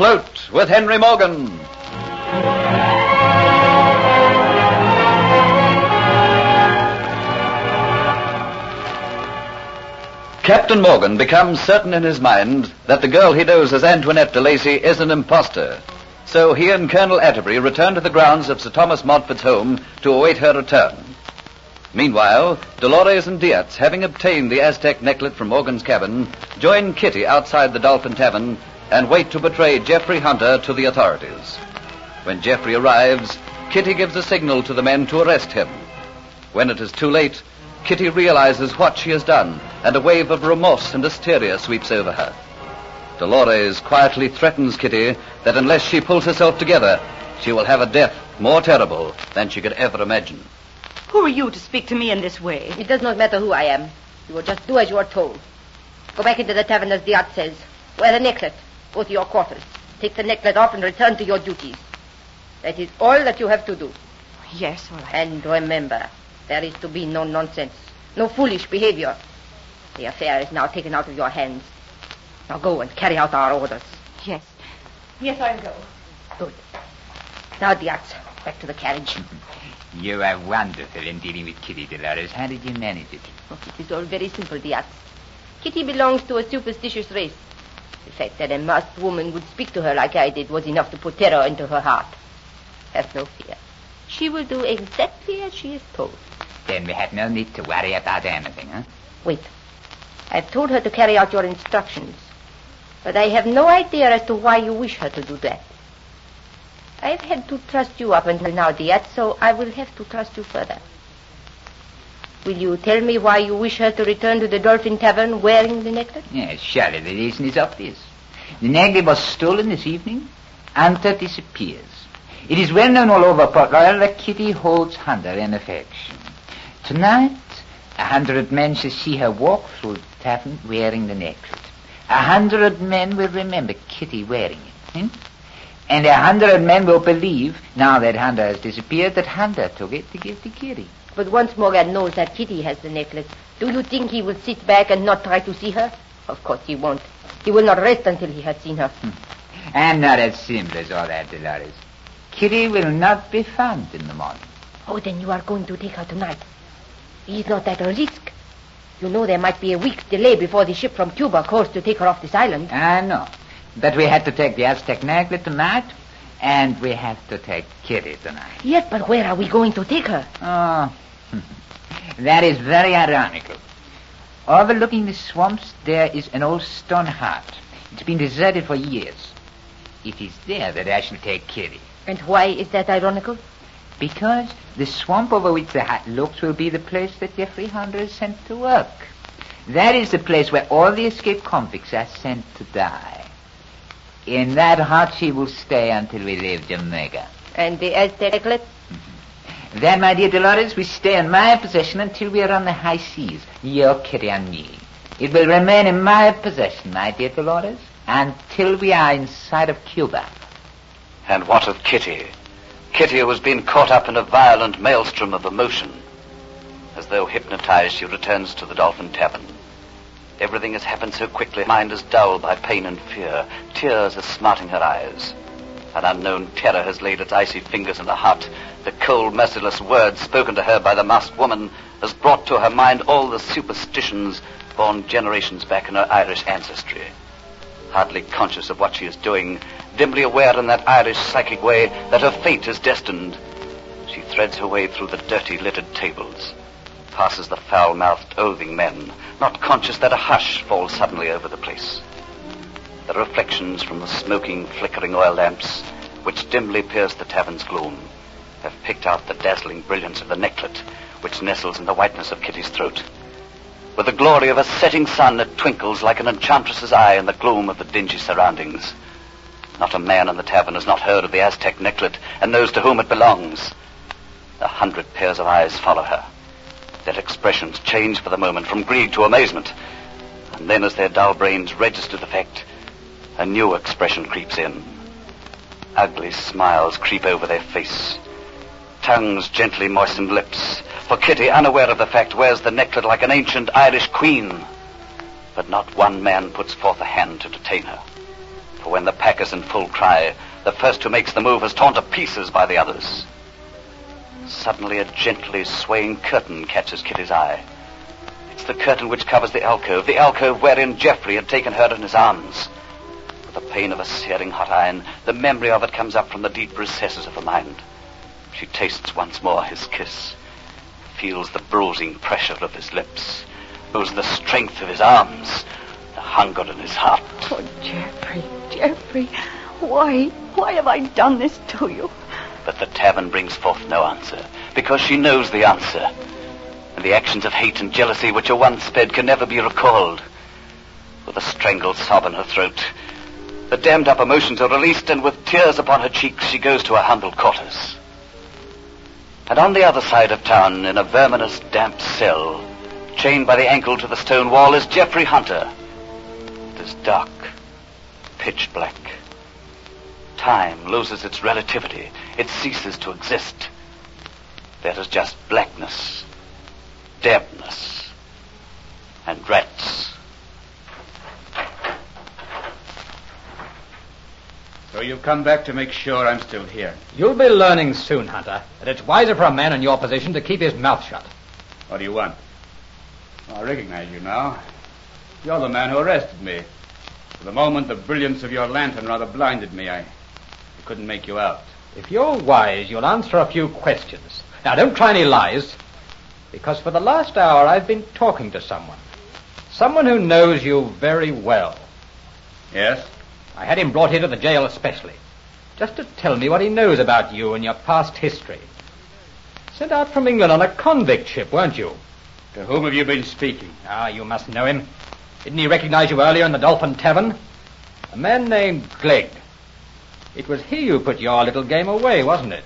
Afloat with Henry Morgan. Captain Morgan becomes certain in his mind that the girl he knows as Antoinette de Lacy is an impostor. So he and Colonel Atterbury return to the grounds of Sir Thomas Montfort's home to await her return. Meanwhile, Dolores and Diaz, having obtained the Aztec necklet from Morgan's cabin, join Kitty outside the Dolphin Tavern and wait to betray Jeffrey Hunter to the authorities. When Jeffrey arrives, Kitty gives a signal to the men to arrest him. When it is too late, Kitty realizes what she has done, and a wave of remorse and hysteria sweeps over her. Dolores quietly threatens Kitty that unless she pulls herself together, she will have a death more terrible than she could ever imagine. Who are you to speak to me in this way? It does not matter who I am. You will just do as you are told. Go back into the tavern as Diaz says. Wear the necklet. Go to your quarters. Take the necklet off and return to your duties. That is all that you have to do. Yes, all right. And remember, there is to be no nonsense, no foolish behavior. The affair is now taken out of your hands. Now go and carry out our orders. Yes. Yes, I'll go. Good. Now, Diaz, back to the carriage. You are wonderful in dealing with Kitty, Dolores. How did you manage it? Oh, it is all very simple, Diaz. Kitty belongs to a superstitious race. The fact that a masked woman would speak to her like I did was enough to put terror into her heart. Have no fear. She will do exactly as she is told. Then we have no need to worry about anything, huh? Wait. I've told her to carry out your instructions. But I have no idea as to why you wish her to do that. I've had to trust you up until now, Diaz, so I will have to trust you further. Will you tell me why you wish her to return to the Dolphin Tavern wearing the necklace? Yes, surely the reason is obvious. The necklace was stolen this evening. Hunter disappears. It is well known all over Port Royal that Kitty holds Hunter in affection. Tonight, a hundred men shall see her walk through the tavern wearing the necklace. A hundred men will remember Kitty wearing it. Hmm? And a hundred men will believe, now that Hunter has disappeared, that Hunter took it to give to Kitty. But once Morgan knows that Kitty has the necklace, do you think he will sit back and not try to see her? Of course he won't. He will not rest until he has seen her. Hmm. I'm not as simple as all that, Dolores. Kitty will not be found in the morning. Oh, then you are going to take her tonight. Is not that a risk? You know there might be a week's delay before the ship from Cuba calls to take her off this island. I know. But we had to take the Aztec necklace tonight, and we have to take Kitty tonight. Yes, but where are we going to take her? Oh, that is very ironical. Overlooking the swamps, there is an old stone hut. It's been deserted for years. It is there that I shall take Kitty. And why is that ironical? Because the swamp over which the hut looks will be the place that Jeffrey Hunter is sent to work. That is the place where all the escaped convicts are sent to die. In that hut she will stay until we leave Jamaica. And the Aztec necklace? Mm-hmm. Then, my dear Dolores, we stay in my possession until we are on the high seas, your Kitty and me. It will remain in my possession, my dear Dolores, until we are in sight of Cuba. And what of Kitty? Kitty, who has been caught up in a violent maelstrom of emotion. As though hypnotized, she returns to the Dolphin Tavern. Everything has happened so quickly, mind is dulled by pain and fear. Tears are smarting her eyes. An unknown terror has laid its icy fingers in her heart. The cold, merciless words spoken to her by the masked woman has brought to her mind all the superstitions born generations back in her Irish ancestry. Hardly conscious of what she is doing, dimly aware in that Irish psychic way that her fate is destined, she threads her way through the dirty, littered tables, passes the foul-mouthed, oathing men, not conscious that a hush falls suddenly over the place. The reflections from the smoking, flickering oil lamps, which dimly pierce the tavern's gloom, have picked out the dazzling brilliance of the necklet, which nestles in the whiteness of Kitty's throat. With the glory of a setting sun, it twinkles like an enchantress's eye in the gloom of the dingy surroundings. Not a man in the tavern has not heard of the Aztec necklet and knows to whom it belongs. A hundred pairs of eyes follow her. Their expressions change for the moment from greed to amazement. And then, as their dull brains register the fact, a new expression creeps in. Ugly smiles creep over their face. Tongues gently moisten lips. For Kitty, unaware of the fact, wears the necklet like an ancient Irish queen. But not one man puts forth a hand to detain her. For when the pack is in full cry, the first who makes the move is torn to pieces by the others. Suddenly, a gently swaying curtain catches Kitty's eye. It's the curtain which covers the alcove, the alcove wherein Geoffrey had taken her in his arms. With the pain of a searing hot iron, the memory of it comes up from the deep recesses of her mind. She tastes once more his kiss, feels the bruising pressure of his lips, knows the strength of his arms, the hunger in his heart. Oh, Geoffrey, Geoffrey, why, why have I done this to you? But the tavern brings forth no answer, because she knows the answer. And the actions of hate and jealousy which are once sped can never be recalled. With a strangled sob in her throat, the dammed up emotions are released, and with tears upon her cheeks, she goes to her humble quarters. And on the other side of town, in a verminous, damp cell, chained by the ankle to the stone wall, is Geoffrey Hunter. It is dark, pitch black. Time loses its relativity. It ceases to exist. There is just blackness, dampness, and rats. So you've come back to make sure I'm still here. You'll be learning soon, Hunter, that it's wiser for a man in your position to keep his mouth shut. What do you want? I recognize you now. You're the man who arrested me. For the moment, the brilliance of your lantern rather blinded me. I, I couldn't make you out. If you're wise, you'll answer a few questions. Now, don't try any lies, because for the last hour I've been talking to someone. Someone who knows you very well. Yes? I had him brought here to the jail especially, just to tell me what he knows about you and your past history. Sent out from England on a convict ship, weren't you? To whom have you been speaking? Ah, you must know him. Didn't he recognize you earlier in the Dolphin Tavern? A man named Glegg. It was he who put your little game away, wasn't it?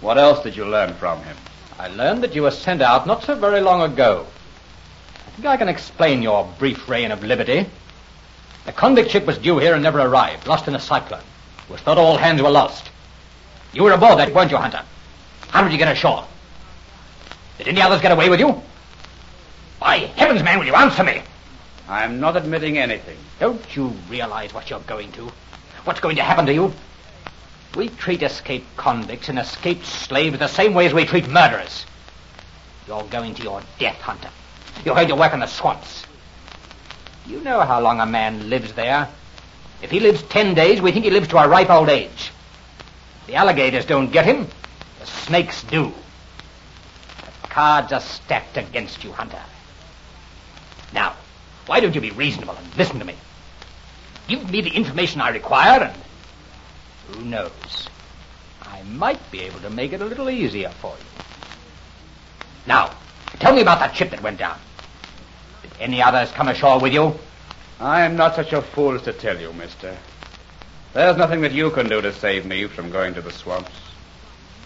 What else did you learn from him? I learned that you were sent out not so very long ago. I think I can explain your brief reign of liberty. The convict ship was due here and never arrived, lost in a cyclone. It was thought all hands were lost. You were aboard that, weren't you, Hunter? How did you get ashore? Did any others get away with you? By heavens, man, will you answer me? I'm not admitting anything. Don't you realize what you're going to? What's going to happen to you? We treat escaped convicts and escaped slaves the same way as we treat murderers. You're going to your death, Hunter. You're going to work in the swamps. You know how long a man lives there. If he lives ten days, we think he lives to a ripe old age. The alligators don't get him. The snakes do. The cards are stacked against you, Hunter. Now, why don't you be reasonable and listen to me? Give me the information I require, and who knows? I might be able to make it a little easier for you. Now, tell me about that ship that went down. Did any others come ashore with you? I am not such a fool as to tell you, mister. There's nothing that you can do to save me from going to the swamps.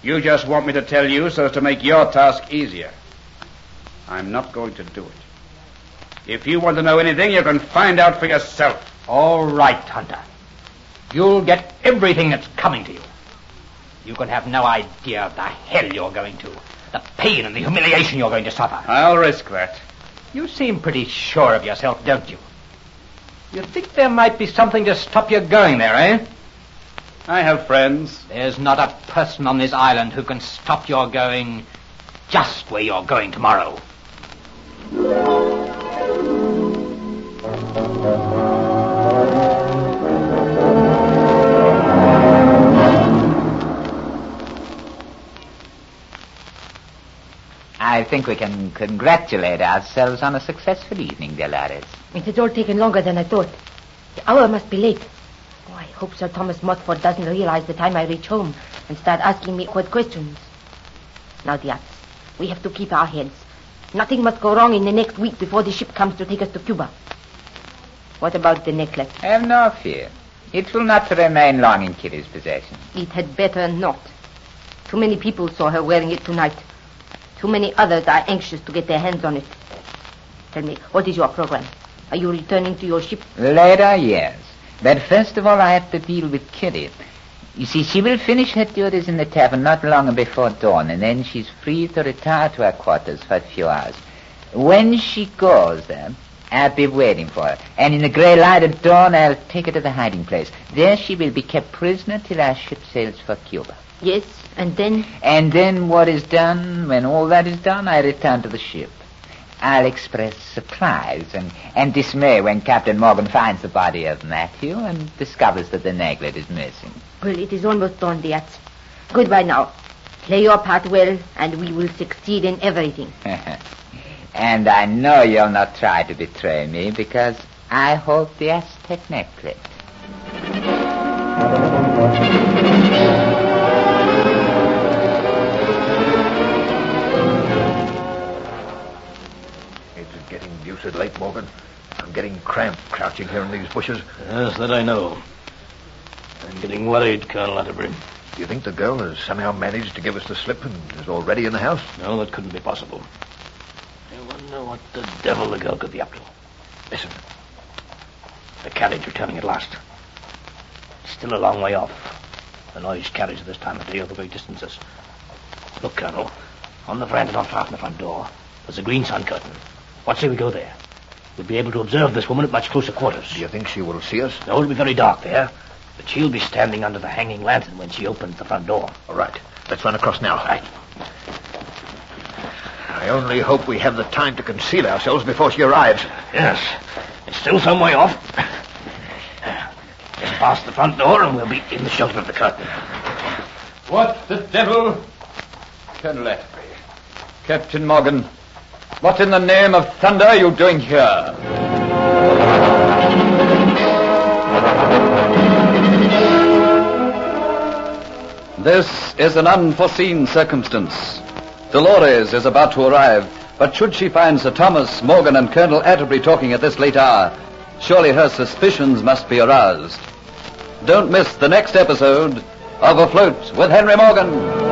You just want me to tell you so as to make your task easier. I'm not going to do it. If you want to know anything, you can find out for yourself. All right, Hunter. You'll get everything that's coming to you. You can have no idea of the hell you're going to, the pain and the humiliation you're going to suffer. I'll risk that. You seem pretty sure of yourself, don't you? You think there might be something to stop you going there, eh? I have friends. There's not a person on this island who can stop your going just where you're going tomorrow. I think we can congratulate ourselves on a successful evening, Dolores. It has all taken longer than I thought. The hour must be late. Oh, I hope Sir Thomas Montfort doesn't realize the time I reach home and start asking me awkward questions. Now, Diaz, we have to keep our heads. Nothing must go wrong in the next week before the ship comes to take us to Cuba. What about the necklace? Have no fear. It will not remain long in Kitty's possession. It had better not. Too many people saw her wearing it tonight. Too many others are anxious to get their hands on it. Tell me, what is your program? Are you returning to your ship? Later, yes. But first of all, I have to deal with Kitty. You see, she will finish her duties in the tavern not long before dawn, and then she's free to retire to her quarters for a few hours. When she goes there, I'll be waiting for her. And in the grey light of dawn, I'll take her to the hiding place. There she will be kept prisoner till our ship sails for Cuba. Yes, and then? And then what is done, when all that is done, I return to the ship. I'll express surprise and, and dismay when Captain Morgan finds the body of Matthew and discovers that the neglet is missing. Well, it is almost done, Diaz. Goodbye now. Play your part well, and we will succeed in everything. and I know you'll not try to betray me because I hold the Aztec necklace. It's getting deuced late, Morgan. I'm getting cramped crouching here in these bushes. Yes, that I know. I'm getting worried, Colonel Atterbury. Do you think the girl has somehow managed to give us the slip and is already in the house? No, that couldn't be possible. What the devil the girl could be up to. Listen. The carriage returning at last. Still a long way off. The noise carries at this time of day over great distances. Look, Colonel. On the veranda not far from the front door, there's a green sun curtain. What say we go there? We'll be able to observe this woman at much closer quarters. Do you think she will see us? No, it'll be very dark there. But she'll be standing under the hanging lantern when she opens the front door. All right. Let's run across now. Right. I only hope we have the time to conceal ourselves before she arrives. Yes. It's still some way off. Just past the front door and we'll be in the shelter of the curtain. What the devil? Colonel Atterbury. Captain Morgan, what in the name of thunder are you doing here? This is an unforeseen circumstance. Dolores is about to arrive, but should she find Sir Thomas, Morgan, and Colonel Atterbury talking at this late hour, surely her suspicions must be aroused. Don't miss the next episode of Afloat with Henry Morgan.